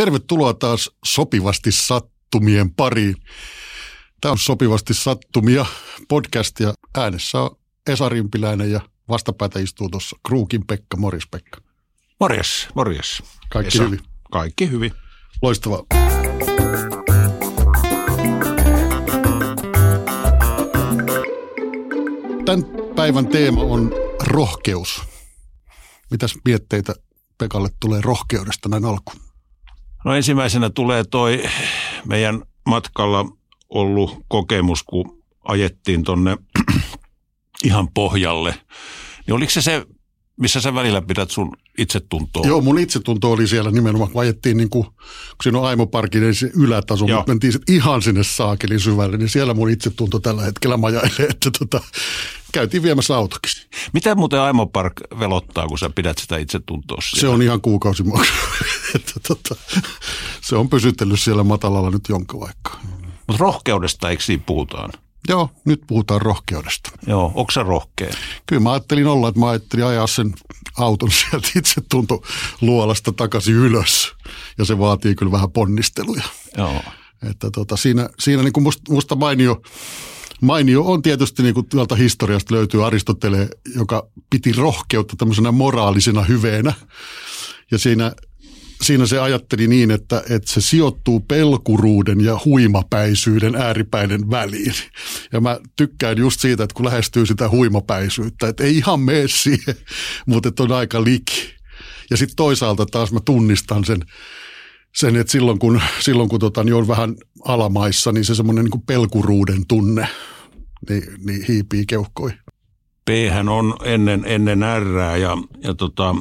Tervetuloa taas sopivasti sattumien pariin. Tämä on sopivasti sattumia podcast ja äänessä on Esa Rimpiläinen ja vastapäätä istuu tuossa Kruukin Pekka, Moris Pekka. Morjes, morjes. Kaikki Esa, hyvin. Kaikki hyvin. Loistavaa. Tämän päivän teema on rohkeus. Mitäs mietteitä Pekalle tulee rohkeudesta näin alkuun? No ensimmäisenä tulee toi meidän matkalla ollut kokemus, kun ajettiin tonne ihan pohjalle. Niin oliko se se, missä sä välillä pidät sun itsetuntoa? Joo, mun itsetunto oli siellä nimenomaan, kun ajettiin niin kuin, kun siinä on Aimoparkin niin se ylätaso, Joo. mutta mentiin ihan sinne saakelin syvälle, niin siellä mun itsetunto tällä hetkellä majailee, että tota, käytiin viemässä autokin. Mitä muuten Aimo Park velottaa, kun sä pidät sitä itsetuntoa Se siellä? on ihan kuukausimaksu. että tota, se on pysytellyt siellä matalalla nyt jonka vaikka. Mutta rohkeudesta eikö siinä puhutaan? Joo, nyt puhutaan rohkeudesta. Joo, onko sä rohkea? Kyllä mä ajattelin olla, että mä ajattelin ajaa sen auton sieltä itsetunto luolasta takaisin ylös. Ja se vaatii kyllä vähän ponnisteluja. Joo. Että tota, siinä, siinä niin kuin musta, musta mainio, mainio on tietysti niin kuin tuolta historiasta löytyy Aristotele, joka piti rohkeutta tämmöisenä moraalisena hyveenä. Ja siinä, siinä se ajatteli niin, että, että se sijoittuu pelkuruuden ja huimapäisyyden ääripäiden väliin. Ja mä tykkään just siitä, että kun lähestyy sitä huimapäisyyttä, että ei ihan mene siihen, mutta että on aika liki. Ja sitten toisaalta taas mä tunnistan sen, sen, että silloin kun, silloin kun tota, niin on vähän alamaissa, niin se semmoinen niin pelkuruuden tunne niin, niin hiipii keuhkoihin. p on ennen, ennen R ja, ja tota,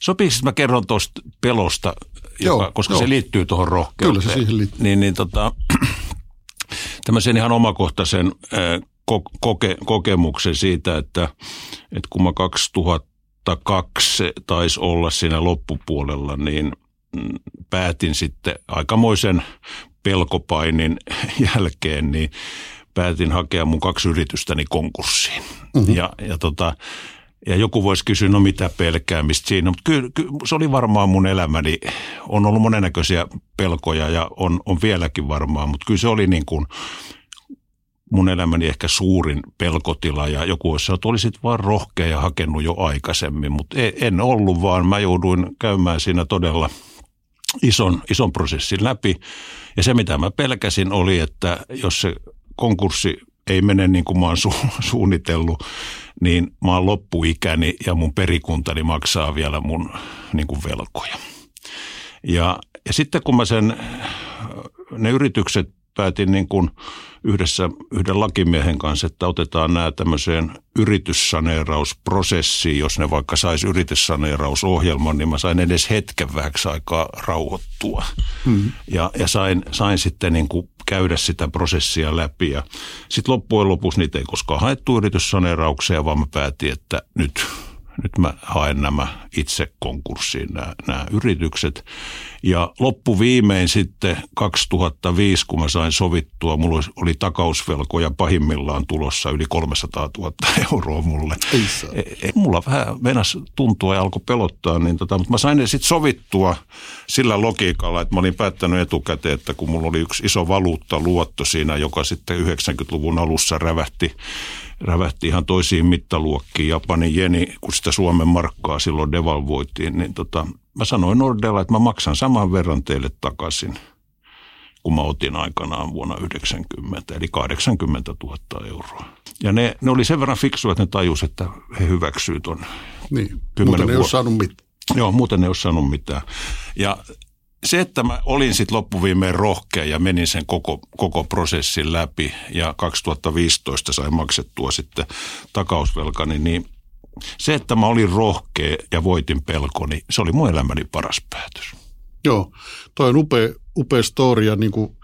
sopiiko, että mä kerron tuosta pelosta, joka, Joo, koska joo. se liittyy tuohon rohkeuteen. Kyllä se siihen liittyy. Niin, niin tota, tämmöisen ihan omakohtaisen ko- koke, kokemuksen siitä, että, että kun mä 2002 taisi olla siinä loppupuolella, niin mm, päätin sitten aikamoisen pelkopainin jälkeen, niin päätin hakea mun kaksi yritystäni konkurssiin. Mm-hmm. Ja, ja, tota, ja joku voisi kysyä, no mitä pelkäämistä siinä, mutta kyllä, kyllä se oli varmaan mun elämäni, on ollut monennäköisiä pelkoja ja on, on vieläkin varmaan, mutta kyllä se oli niin kuin mun elämäni ehkä suurin pelkotila. Ja joku olisi sanonut, että olisit vaan rohkea ja hakenut jo aikaisemmin, mutta en, en ollut vaan, mä jouduin käymään siinä todella ison, ison prosessin läpi. Ja se, mitä mä pelkäsin, oli, että jos se konkurssi ei mene niin kuin mä oon su- suunnitellut, niin mä oon loppuikäni ja mun perikuntani maksaa vielä mun niin kuin velkoja. Ja, ja sitten kun mä sen, ne yritykset päätin niin kuin yhdessä yhden lakimiehen kanssa, että otetaan nämä tämmöiseen yrityssaneerausprosessiin, jos ne vaikka saisi yrityssaneerausohjelman, niin mä sain edes hetken vähäksi aikaa rauhoittua. Hmm. Ja, ja sain, sain sitten niin kuin käydä sitä prosessia läpi. Ja sitten loppujen lopuksi niitä ei koskaan haettu yrityssaneerauksia, vaan mä päätin, että nyt, nyt mä haen nämä itse konkurssiin nämä, nämä yritykset. Ja loppuviimein sitten 2005, kun mä sain sovittua, mulla oli- oli takausvelkoja pahimmillaan tulossa yli 300 000 euroa mulle. Ei saa. E- e- mulla vähän venas tuntua ja alkoi pelottaa, niin tota, mutta mä sain ne sitten sovittua sillä logiikalla, että mä olin päättänyt etukäteen, että kun mulla oli yksi iso valuuttaluotto siinä, joka sitten 90-luvun alussa rävähti, rävähti ihan toisiin mittaluokkiin. Japanin jeni, kun sitä Suomen markkaa silloin devalvoitiin, niin tota, mä sanoin Nordella, että mä maksan saman verran teille takaisin kun mä otin aikanaan vuonna 90, eli 80 000 euroa. Ja ne, ne oli sen verran fiksuja, että ne tajus, että he hyväksyy ton. Niin, muuten ei ole saanut mitään. Joo, muuten ei ole saanut mitään. Ja se, että mä olin sitten loppuviimeen rohkea ja menin sen koko, koko prosessin läpi ja 2015 sain maksettua sitten takausvelkani, niin se, että mä olin rohkea ja voitin pelkoni, se oli mun elämäni paras päätös. Joo, toi on upea, upea story ja niin kuin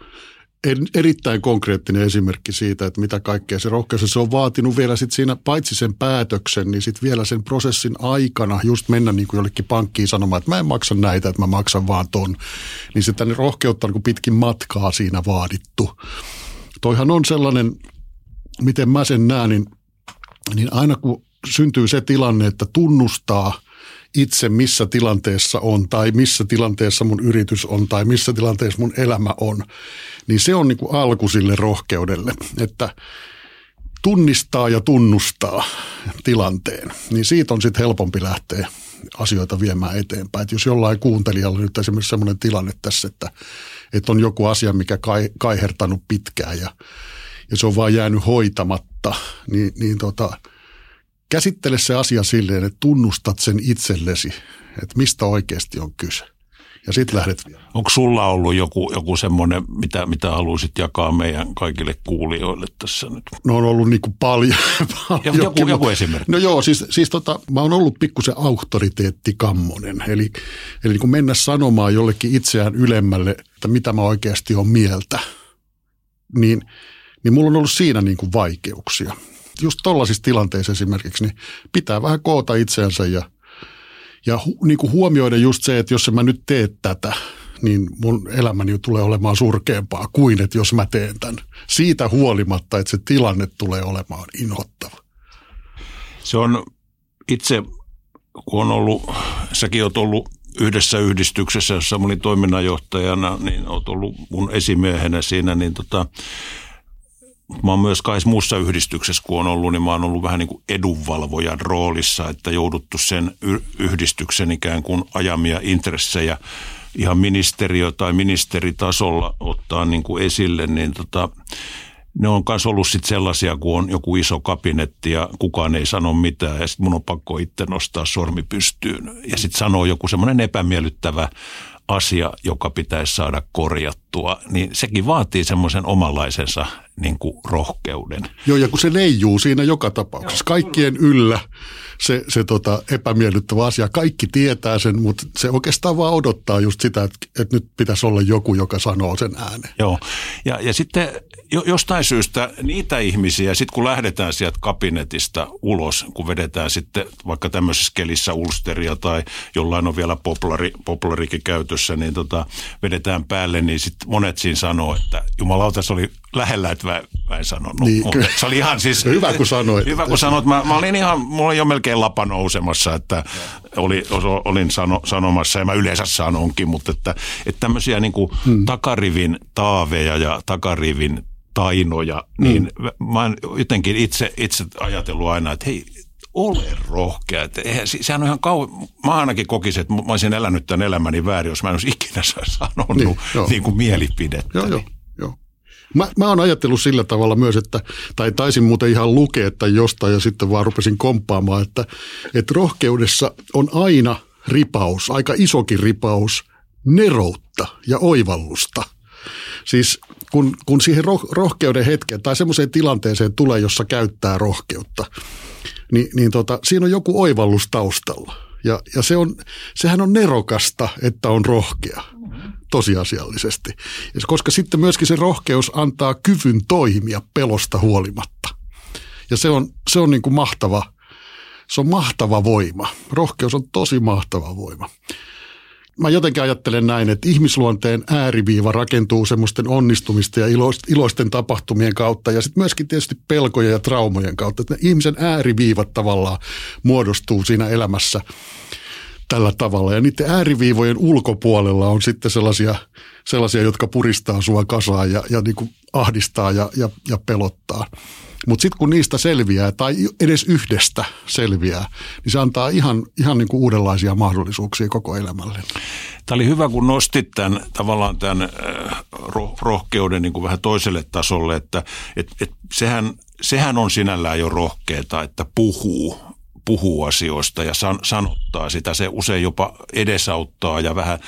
erittäin konkreettinen esimerkki siitä, että mitä kaikkea se rohkeus. Se on vaatinut vielä sit siinä, paitsi sen päätöksen, niin sitten vielä sen prosessin aikana just mennä niin kuin jollekin pankkiin sanomaan, että mä en maksa näitä, että mä maksan vaan ton. Niin sitä niin rohkeutta niin kuin pitkin matkaa siinä vaadittu. Toihan on sellainen, miten mä sen näen, niin, niin aina kun syntyy se tilanne, että tunnustaa itse missä tilanteessa on tai missä tilanteessa mun yritys on tai missä tilanteessa mun elämä on, niin se on niin kuin alku sille rohkeudelle, että tunnistaa ja tunnustaa tilanteen, niin siitä on sitten helpompi lähteä asioita viemään eteenpäin. Et jos jollain kuuntelijalla nyt esimerkiksi sellainen tilanne tässä, että, että on joku asia, mikä kai, kaihertanut pitkään ja, ja se on vaan jäänyt hoitamatta, niin, niin tota, käsittele se asia silleen, että tunnustat sen itsellesi, että mistä oikeasti on kyse ja sitten lähdet vielä. Onko sulla ollut joku, joku semmoinen, mitä, mitä haluaisit jakaa meidän kaikille kuulijoille tässä nyt? No on ollut niin kuin paljon. paljon joku, joku esimerkki. No joo, siis, siis tota, mä oon ollut pikkusen auktoriteettikammonen. Eli, eli niin kuin mennä sanomaan jollekin itseään ylemmälle, että mitä mä oikeasti on mieltä, niin, niin mulla on ollut siinä niin kuin vaikeuksia. Just tollaisissa tilanteissa esimerkiksi, niin pitää vähän koota itseänsä ja – ja hu, niin kuin huomioida just se, että jos mä nyt tee tätä, niin mun elämäni tulee olemaan surkeampaa kuin, että jos mä teen tämän. Siitä huolimatta, että se tilanne tulee olemaan inhottava. Se on itse, kun on ollut, säkin oot ollut yhdessä yhdistyksessä, jossa olin toiminnanjohtajana, niin oot ollut mun esimiehenä siinä, niin tota, mä oon myös kahdessa muussa yhdistyksessä, kun on ollut, niin mä oon ollut vähän niin kuin edunvalvojan roolissa, että jouduttu sen yhdistyksen ikään kuin ajamia intressejä ihan ministeriö- tai ministeritasolla ottaa niin kuin esille, niin tota, ne on myös ollut sit sellaisia, kun on joku iso kabinetti ja kukaan ei sano mitään ja sitten mun on pakko itse nostaa sormi pystyyn. Ja sitten sanoo joku semmoinen epämiellyttävä asia, joka pitäisi saada korjattua, niin sekin vaatii semmoisen omanlaisensa niin kuin rohkeuden. Joo, ja kun se leijuu siinä joka tapauksessa, kaikkien yllä se, se tota epämiellyttävä asia. Kaikki tietää sen, mutta se oikeastaan vaan odottaa just sitä, että, että nyt pitäisi olla joku, joka sanoo sen ääneen. Joo, ja, ja sitten jostain syystä niitä ihmisiä, sitten kun lähdetään sieltä kabinetista ulos, kun vedetään sitten vaikka tämmöisessä kelissä ulsteria tai jollain on vielä poplari, poplarikin käytössä, niin tota, vedetään päälle, niin sitten monet siinä sanoo, että jumalauta, se oli lähellä, että mä, mä en sanonut. Niin, se oli ihan siis... hyvä kun sanoit. Hyvä kun sanoit. Mä, mä olin ihan, mulla oli jo melkein lapa nousemassa, että oli, olin sano, sanomassa ja mä yleensä sanonkin, mutta että, että tämmöisiä niin kuin hmm. takarivin taaveja ja takarivin tainoja, niin hmm. mä oon jotenkin itse, itse ajatellut aina, että hei, ole rohkea. Että eihän, sehän on ihan kauan, mä ainakin kokisin, että mä olisin elänyt tämän elämäni väärin, jos mä en olisi ikinä sanonut niin, niin kuin mielipidettä. Joo, joo. Mä, mä oon ajatellut sillä tavalla myös, että, tai taisin muuten ihan lukea tai jostain ja sitten vaan rupesin komppaamaan, että, että rohkeudessa on aina ripaus, aika isokin ripaus, neroutta ja oivallusta. Siis kun, kun siihen roh, rohkeuden hetkeen tai semmoiseen tilanteeseen tulee, jossa käyttää rohkeutta, niin, niin tota, siinä on joku oivallus taustalla. Ja, ja se on, sehän on nerokasta, että on rohkea tosiasiallisesti. Koska sitten myöskin se rohkeus antaa kyvyn toimia pelosta huolimatta. Ja se on, se on niin kuin mahtava, se on mahtava voima. Rohkeus on tosi mahtava voima. Mä jotenkin ajattelen näin, että ihmisluonteen ääriviiva rakentuu semmoisten onnistumista ja iloisten tapahtumien kautta ja sitten myöskin tietysti pelkojen ja traumojen kautta. Että ihmisen ääriviivat tavallaan muodostuu siinä elämässä – tällä tavalla. Ja niiden ääriviivojen ulkopuolella on sitten sellaisia, sellaisia jotka puristaa sua kasaan ja, ja niin kuin ahdistaa ja, ja, ja pelottaa. Mutta sitten kun niistä selviää tai edes yhdestä selviää, niin se antaa ihan, ihan niin kuin uudenlaisia mahdollisuuksia koko elämälle. Tämä oli hyvä, kun nostit tämän, tavallaan tämän rohkeuden niin kuin vähän toiselle tasolle, että et, et sehän, sehän on sinällään jo rohkeeta, että puhuu puhuu asioista ja san, sanottaa sitä. Se usein jopa edesauttaa ja vähän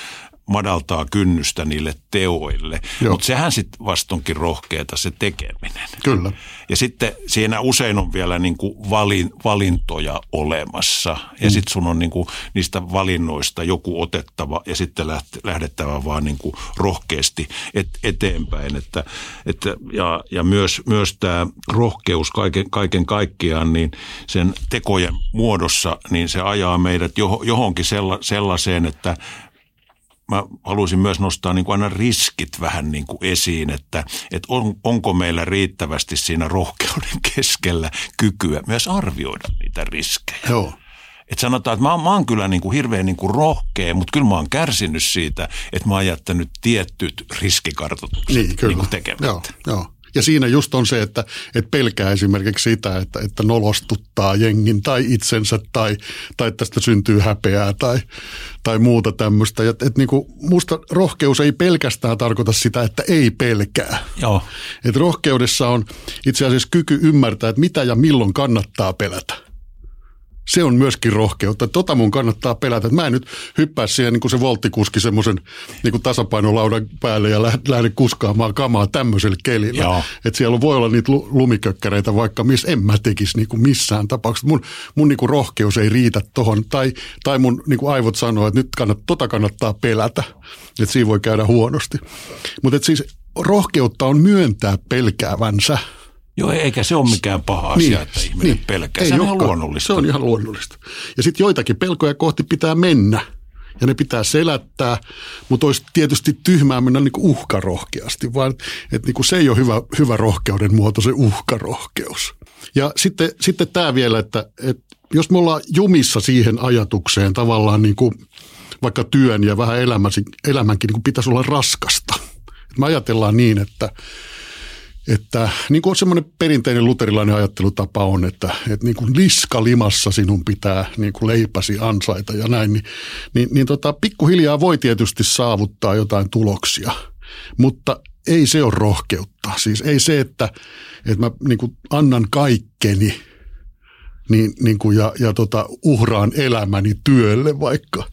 madaltaa kynnystä niille teoille. Mutta sehän sitten vastonkin rohkeata se tekeminen. Kyllä. Ja sitten siinä usein on vielä niinku valin, valintoja olemassa. Ja mm. sitten sun on niinku niistä valinnoista joku otettava ja sitten lähdettävä vaan niinku rohkeasti et, eteenpäin. Että, että, ja, ja myös, myös tämä rohkeus kaiken, kaiken kaikkiaan, niin sen tekojen muodossa, niin se ajaa meidät johonkin sellaiseen, että mä haluaisin myös nostaa niin kuin aina riskit vähän niin kuin esiin, että, että on, onko meillä riittävästi siinä rohkeuden keskellä kykyä myös arvioida niitä riskejä. Joo. Että sanotaan, että mä, mä oon kyllä niin kuin hirveän niin kuin rohkea, mutta kyllä mä oon kärsinyt siitä, että mä oon jättänyt tietyt riskikartoitukset niin, kyllä. Niin kuin tekemättä. Joo, joo. Ja siinä just on se, että, että pelkää esimerkiksi sitä, että, että nolostuttaa jengin tai itsensä tai, tai tästä syntyy häpeää tai, tai muuta tämmöistä. Että, että niin kuin musta rohkeus ei pelkästään tarkoita sitä, että ei pelkää. Joo. Että rohkeudessa on itse asiassa kyky ymmärtää, että mitä ja milloin kannattaa pelätä se on myöskin rohkeutta. Tota mun kannattaa pelätä. Mä en nyt hyppää siihen niin kuin se volttikuski semmoisen niin tasapainolaudan päälle ja lähde kuskaamaan kamaa tämmöisellä kelillä. Että siellä voi olla niitä lumikökkäreitä vaikka missä en mä tekisi niin kuin missään tapauksessa. Mun, mun niin kuin rohkeus ei riitä tohon. Tai, tai mun niin kuin aivot sanoo, että nyt kannat, tota kannattaa pelätä. Että siinä voi käydä huonosti. Mutta siis rohkeutta on myöntää pelkäävänsä – Joo, eikä se ole mikään paha asia, niin, että ihminen niin, pelkää. Se on ihan luonnollista. Se on ihan luonnollista. Ja sitten joitakin pelkoja kohti pitää mennä. Ja ne pitää selättää, mutta olisi tietysti tyhmää mennä niin kuin uhkarohkeasti, vaan että niin kuin se ei ole hyvä, hyvä rohkeuden muoto, se uhkarohkeus. Ja sitten, sitten tämä vielä, että, että jos me ollaan jumissa siihen ajatukseen tavallaan niin kuin vaikka työn ja vähän elämänkin niin kuin pitäisi olla raskasta. Me ajatellaan niin, että että niin kuin semmoinen perinteinen luterilainen ajattelutapa on, että, että niin kuin liska limassa sinun pitää niin kuin leipäsi ansaita ja näin, niin, niin, niin tota, pikkuhiljaa voi tietysti saavuttaa jotain tuloksia, mutta ei se ole rohkeutta. Siis ei se, että, että mä niin kuin annan kaikkeni – niin, niin kuin ja, ja tota, uhraan elämäni työlle vaikka,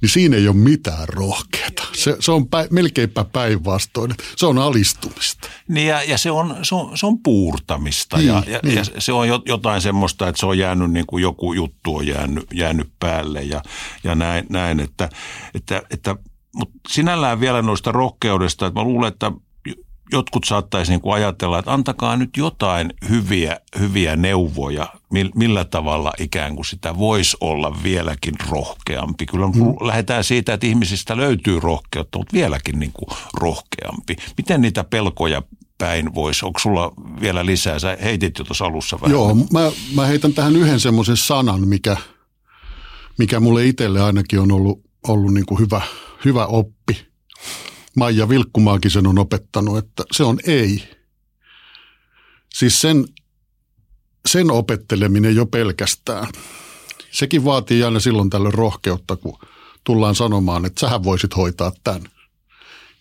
niin siinä ei ole mitään rohkeata. Se, se on pä, melkeinpä päinvastoin. Se on alistumista. Niin ja, ja se, on, se, on, se on puurtamista niin, ja, ja, niin. ja se on jotain semmoista, että se on jäänyt niin kuin joku juttu on jäänyt, jäänyt päälle ja, ja näin, näin että, että, että mutta sinällään vielä noista rohkeudesta, että mä luulen, että jotkut saattaisi niin kuin ajatella, että antakaa nyt jotain hyviä, hyviä neuvoja, millä tavalla ikään kuin sitä voisi olla vieläkin rohkeampi. Kyllä mm. lähdetään siitä, että ihmisistä löytyy rohkeutta, mutta vieläkin niin kuin rohkeampi. Miten niitä pelkoja päin voisi? Onko sulla vielä lisää? Sä heitit jo tuossa alussa vähän. Joo, mä, mä heitän tähän yhden semmoisen sanan, mikä, mikä mulle itselle ainakin on ollut, ollut niin kuin hyvä, hyvä oppi – Maija Vilkkumaakin sen on opettanut, että se on ei. Siis sen, sen opetteleminen jo pelkästään. Sekin vaatii aina silloin tällöin rohkeutta, kun tullaan sanomaan, että sähän voisit hoitaa tämän.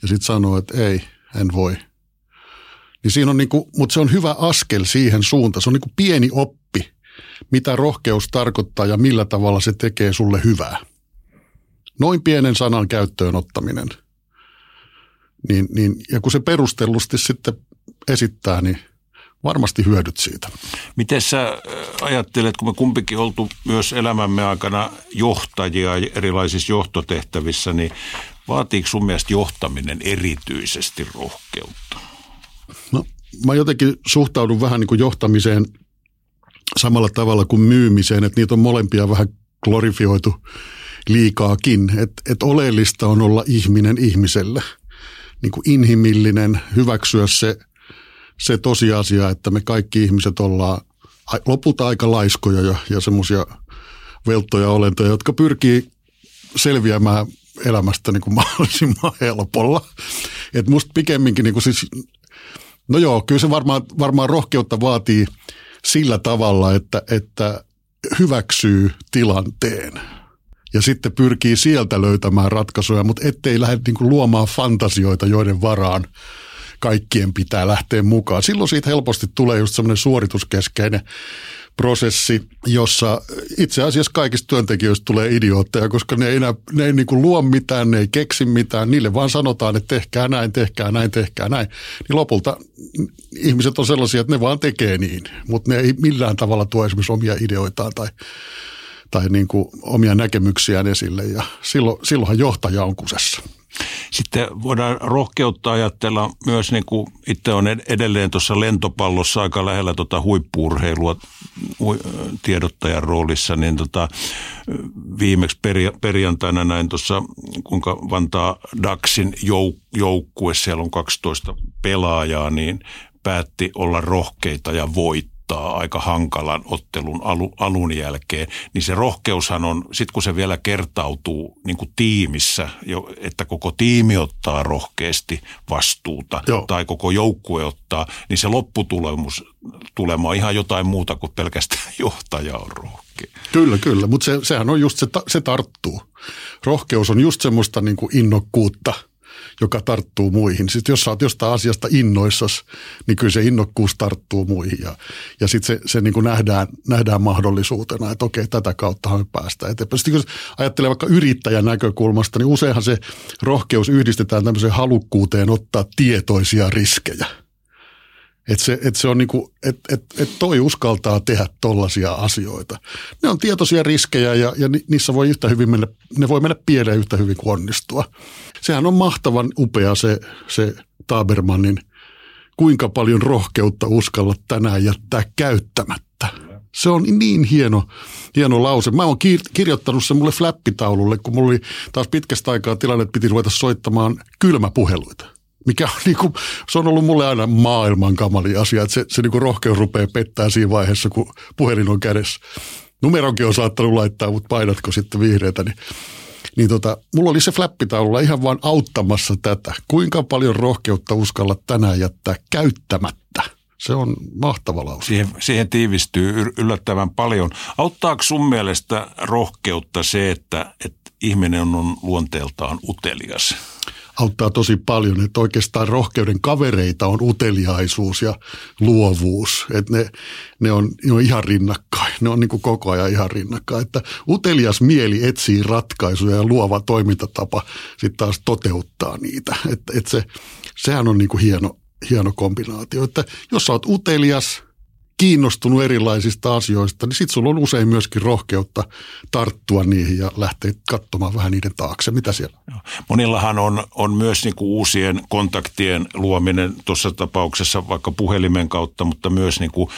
Ja sitten sanoo, että ei, en voi. Niin siinä on niinku, mutta se on hyvä askel siihen suuntaan. Se on niinku pieni oppi, mitä rohkeus tarkoittaa ja millä tavalla se tekee sulle hyvää. Noin pienen sanan käyttöön ottaminen – niin, niin, ja kun se perustellusti sitten esittää, niin varmasti hyödyt siitä. Miten sä äh, ajattelet, kun me kumpikin oltu myös elämämme aikana johtajia erilaisissa johtotehtävissä, niin vaatiiko sun mielestä johtaminen erityisesti rohkeutta? No, mä jotenkin suhtaudun vähän niin kuin johtamiseen samalla tavalla kuin myymiseen, että niitä on molempia vähän glorifioitu liikaakin. Että et oleellista on olla ihminen ihmiselle – niin kuin inhimillinen, hyväksyä se, se tosiasia, että me kaikki ihmiset ollaan lopulta aika laiskoja ja, ja semmoisia velttoja olentoja, jotka pyrkii selviämään elämästä niin kuin mahdollisimman helpolla. Et musta pikemminkin niin kuin siis, no joo, kyllä se varmaan, varmaan rohkeutta vaatii sillä tavalla, että, että hyväksyy tilanteen – ja sitten pyrkii sieltä löytämään ratkaisuja, mutta ettei lähde niin kuin luomaan fantasioita, joiden varaan kaikkien pitää lähteä mukaan. Silloin siitä helposti tulee just semmoinen suorituskeskeinen prosessi, jossa itse asiassa kaikista työntekijöistä tulee idiootteja, koska ne ei, enää, ne ei niin kuin luo mitään, ne ei keksi mitään, niille vaan sanotaan, että tehkää näin, tehkää näin, tehkää näin. Niin lopulta ihmiset on sellaisia, että ne vaan tekee niin, mutta ne ei millään tavalla tuo esimerkiksi omia ideoitaan tai tai niin kuin omia näkemyksiään esille ja silloin, silloinhan johtaja on kusessa. Sitten voidaan rohkeutta ajatella myös, niin kuin itse on edelleen tuossa lentopallossa aika lähellä tuota huippuurheilua tiedottajan roolissa, niin tota, viimeksi perjantaina näin tuossa, kuinka Vantaa Daxin jouk- joukkue, siellä on 12 pelaajaa, niin päätti olla rohkeita ja voittaa voittaa aika hankalan ottelun alu, alun jälkeen, niin se rohkeushan on, sit kun se vielä kertautuu niin kuin tiimissä, jo, että koko tiimi ottaa rohkeasti vastuuta Joo. tai koko joukkue ottaa, niin se lopputulemus tulema on ihan jotain muuta kuin pelkästään johtaja on rohkea. Kyllä, kyllä, mutta se, sehän on just se, se tarttuu. Rohkeus on just semmoista niin kuin innokkuutta – joka tarttuu muihin. Sitten jos sä oot jostain asiasta innoissas, niin kyllä se innokkuus tarttuu muihin. Ja, ja sitten se, se niin kuin nähdään, nähdään mahdollisuutena, että okei, tätä kautta me päästään eteenpäin. Sitten jos ajattelee vaikka yrittäjän näkökulmasta, niin useinhan se rohkeus yhdistetään tämmöiseen halukkuuteen ottaa tietoisia riskejä. Että se, et se on niinku, että et, et toi uskaltaa tehdä tollaisia asioita. Ne on tietoisia riskejä ja, ja niissä voi yhtä hyvin mennä, ne voi mennä pieleen yhtä hyvin kuin onnistua sehän on mahtavan upea se, se Tabermannin, kuinka paljon rohkeutta uskalla tänään jättää käyttämättä. Se on niin hieno, hieno lause. Mä oon kirjoittanut sen mulle flappitaululle, kun mulla oli taas pitkästä aikaa tilanne, että piti ruveta soittamaan kylmäpuheluita. Mikä on, niin kuin, se on ollut mulle aina maailman kamali asia, että se, se niin kuin rohkeus rupeaa pettää siinä vaiheessa, kun puhelin on kädessä. Numeronkin on saattanut laittaa, mutta painatko sitten vihreätä, niin niin tota, mulla oli se flappitaululla ihan vaan auttamassa tätä. Kuinka paljon rohkeutta uskalla tänään jättää käyttämättä? Se on mahtava lause. Siihen, siihen tiivistyy yllättävän paljon. Auttaako sun mielestä rohkeutta se, että, että ihminen on luonteeltaan utelias? Auttaa tosi paljon, että oikeastaan rohkeuden kavereita on uteliaisuus ja luovuus, että ne, ne, on, ne on ihan rinnakkain, ne on niin kuin koko ajan ihan rinnakkain, että utelias mieli etsii ratkaisuja ja luova toimintatapa sitten taas toteuttaa niitä, että, että se, sehän on niin kuin hieno, hieno kombinaatio, että jos sä oot utelias – kiinnostunut erilaisista asioista, niin sitten sulla on usein myöskin rohkeutta tarttua niihin ja lähteä katsomaan vähän niiden taakse, mitä siellä? On. Monillahan on, on myös niinku uusien kontaktien luominen tuossa tapauksessa vaikka puhelimen kautta, mutta myös niinku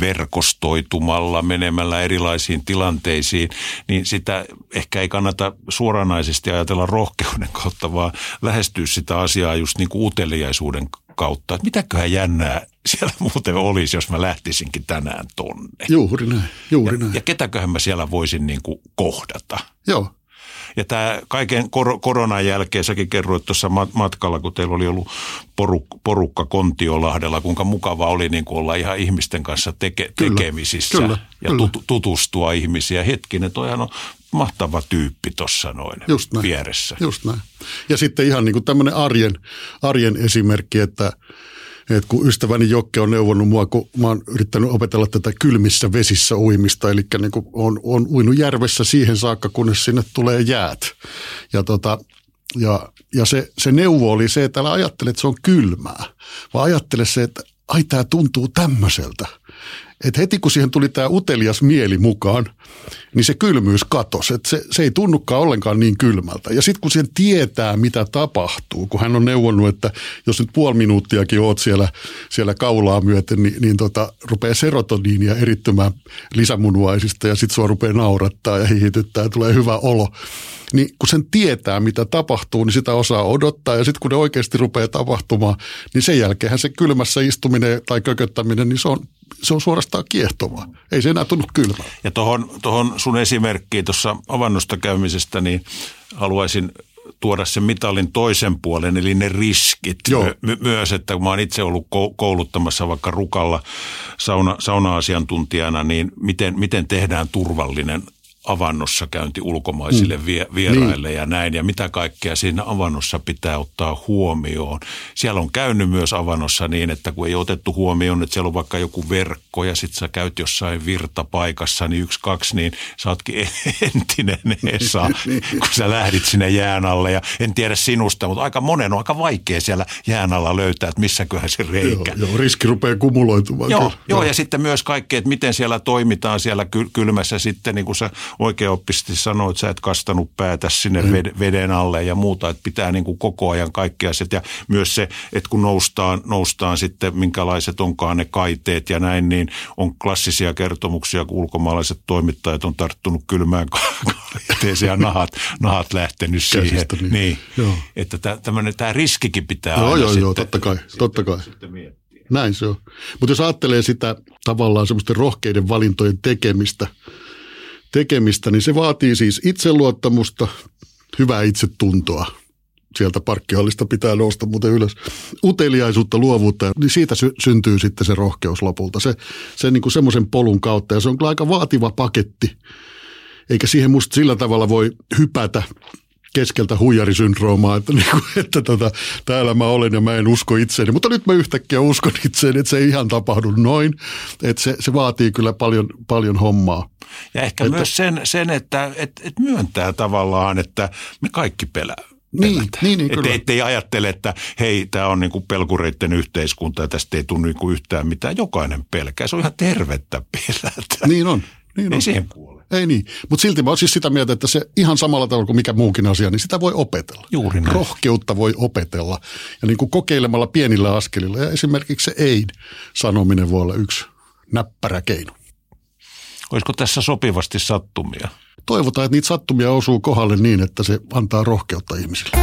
verkostoitumalla, menemällä erilaisiin tilanteisiin, niin sitä ehkä ei kannata suoranaisesti ajatella rohkeuden kautta, vaan lähestyä sitä asiaa just niin kuin uteliaisuuden kautta, että mitäköhän jännää siellä muuten olisi, jos mä lähtisinkin tänään tonne. Juuri näin, juuri ja, näin. Ja ketäköhän mä siellä voisin niin kuin kohdata. Joo. Ja tämä kaiken kor- koronan jälkeen, säkin kerroit tuossa matkalla, kun teillä oli ollut poruk- porukka Kontiolahdella, kuinka mukava oli niin kuin olla ihan ihmisten kanssa teke- kyllä, tekemisissä kyllä, ja kyllä. Tut- tutustua ihmisiä. Hetkinen, toihan on mahtava tyyppi tuossa noin just näin, vieressä. Just näin. Ja sitten ihan niin kuin tämmöinen arjen, arjen esimerkki, että että kun ystäväni Jokke on neuvonut mua, kun mä oon yrittänyt opetella tätä kylmissä vesissä uimista, eli niin kuin on, on uinut järvessä siihen saakka, kunnes sinne tulee jäät. Ja, tota, ja, ja se, se neuvo oli se, että älä ajattele, että se on kylmää, vaan ajattele se, että ai tämä tuntuu tämmöiseltä. Et heti kun siihen tuli tämä utelias mieli mukaan, niin se kylmyys katosi. Et se, se ei tunnukaan ollenkaan niin kylmältä. Ja sitten kun siihen tietää, mitä tapahtuu, kun hän on neuvonnut, että jos nyt puoli minuuttiakin oot siellä, siellä kaulaa myöten, niin, niin tota, rupeaa serotoniinia erittymään lisämunuaisista ja sitten sua rupeaa naurattaa ja hihityttää ja tulee hyvä olo niin kun sen tietää, mitä tapahtuu, niin sitä osaa odottaa. Ja sitten kun ne oikeasti rupeaa tapahtumaan, niin sen jälkeen se kylmässä istuminen tai kököttäminen, niin se on, se on suorastaan kiehtovaa. Ei se enää tunnu kylmää. Ja tuohon tohon sun esimerkkiin tuossa avannosta käymisestä, niin haluaisin tuoda sen mitalin toisen puolen, eli ne riskit Joo. My- myös, että kun mä oon itse ollut kouluttamassa vaikka Rukalla sauna, sauna-asiantuntijana, niin miten, miten tehdään turvallinen avannossa käynti ulkomaisille mm. vieraille niin. ja näin. Ja mitä kaikkea siinä avannossa pitää ottaa huomioon. Siellä on käynyt myös avannossa niin, että kun ei otettu huomioon, että siellä on vaikka joku verkko ja sitten sä käyt jossain virtapaikassa, niin yksi, kaksi, niin sä ootkin entinen Esa, niin. kun sä lähdit sinne jään alle. Ja en tiedä sinusta, mutta aika monen on aika vaikea siellä jään alla löytää, että missäköhän se reikä. Joo, joo riski rupeaa kumuloitumaan. Joo, joo, ja sitten myös kaikki, että miten siellä toimitaan siellä kylmässä sitten, niin kuin sä oikeaoppisesti sanoi, että sä et kastanut päätä sinne mm. veden alle ja muuta, että pitää niin kuin koko ajan kaikkea se. Ja myös se, että kun noustaan, noustaan sitten, minkälaiset onkaan ne kaiteet ja näin, niin on klassisia kertomuksia, kun ulkomaalaiset toimittajat on tarttunut kylmään kaiteeseen ja nahat, nahat lähtenyt siihen. niin. niin. Joo. Että tämä riskikin pitää joo, aina joo, sitten, joo, totta kai, sitten, totta kai. Sitten miettiä. Näin se on. Mutta jos ajattelee sitä tavallaan semmoisten rohkeiden valintojen tekemistä, tekemistä, niin se vaatii siis itseluottamusta, hyvää itsetuntoa. Sieltä parkkihallista pitää nousta muuten ylös. Uteliaisuutta, luovuutta, niin siitä sy- syntyy sitten se rohkeus lopulta. Se, se niin kuin semmoisen polun kautta ja se on aika vaativa paketti. Eikä siihen musta sillä tavalla voi hypätä keskeltä huijarisyndroomaa, että, niin kuin, että tota, täällä mä olen ja mä en usko itseeni. Mutta nyt mä yhtäkkiä uskon itseeni, että se ei ihan tapahdu noin. Että se, se vaatii kyllä paljon, paljon hommaa. Ja ehkä että, myös sen, sen että et, et myöntää tavallaan, että me kaikki pelää. Niin, niin, niin että ettei ajattele, että hei, tämä on niinku pelkureiden yhteiskunta ja tästä ei tule niinku yhtään mitään. Jokainen pelkää. Se on ihan tervettä pelätä. Niin on. Niin on. Ei siihen kuule. Ei niin, mutta silti mä oon siis sitä mieltä, että se ihan samalla tavalla kuin mikä muukin asia, niin sitä voi opetella. Juuri näin. Rohkeutta voi opetella ja niin kuin kokeilemalla pienillä askelilla. Ja esimerkiksi se ei-sanominen voi olla yksi näppärä keino. Olisiko tässä sopivasti sattumia? Toivotaan, että niitä sattumia osuu kohdalle niin, että se antaa rohkeutta ihmisille.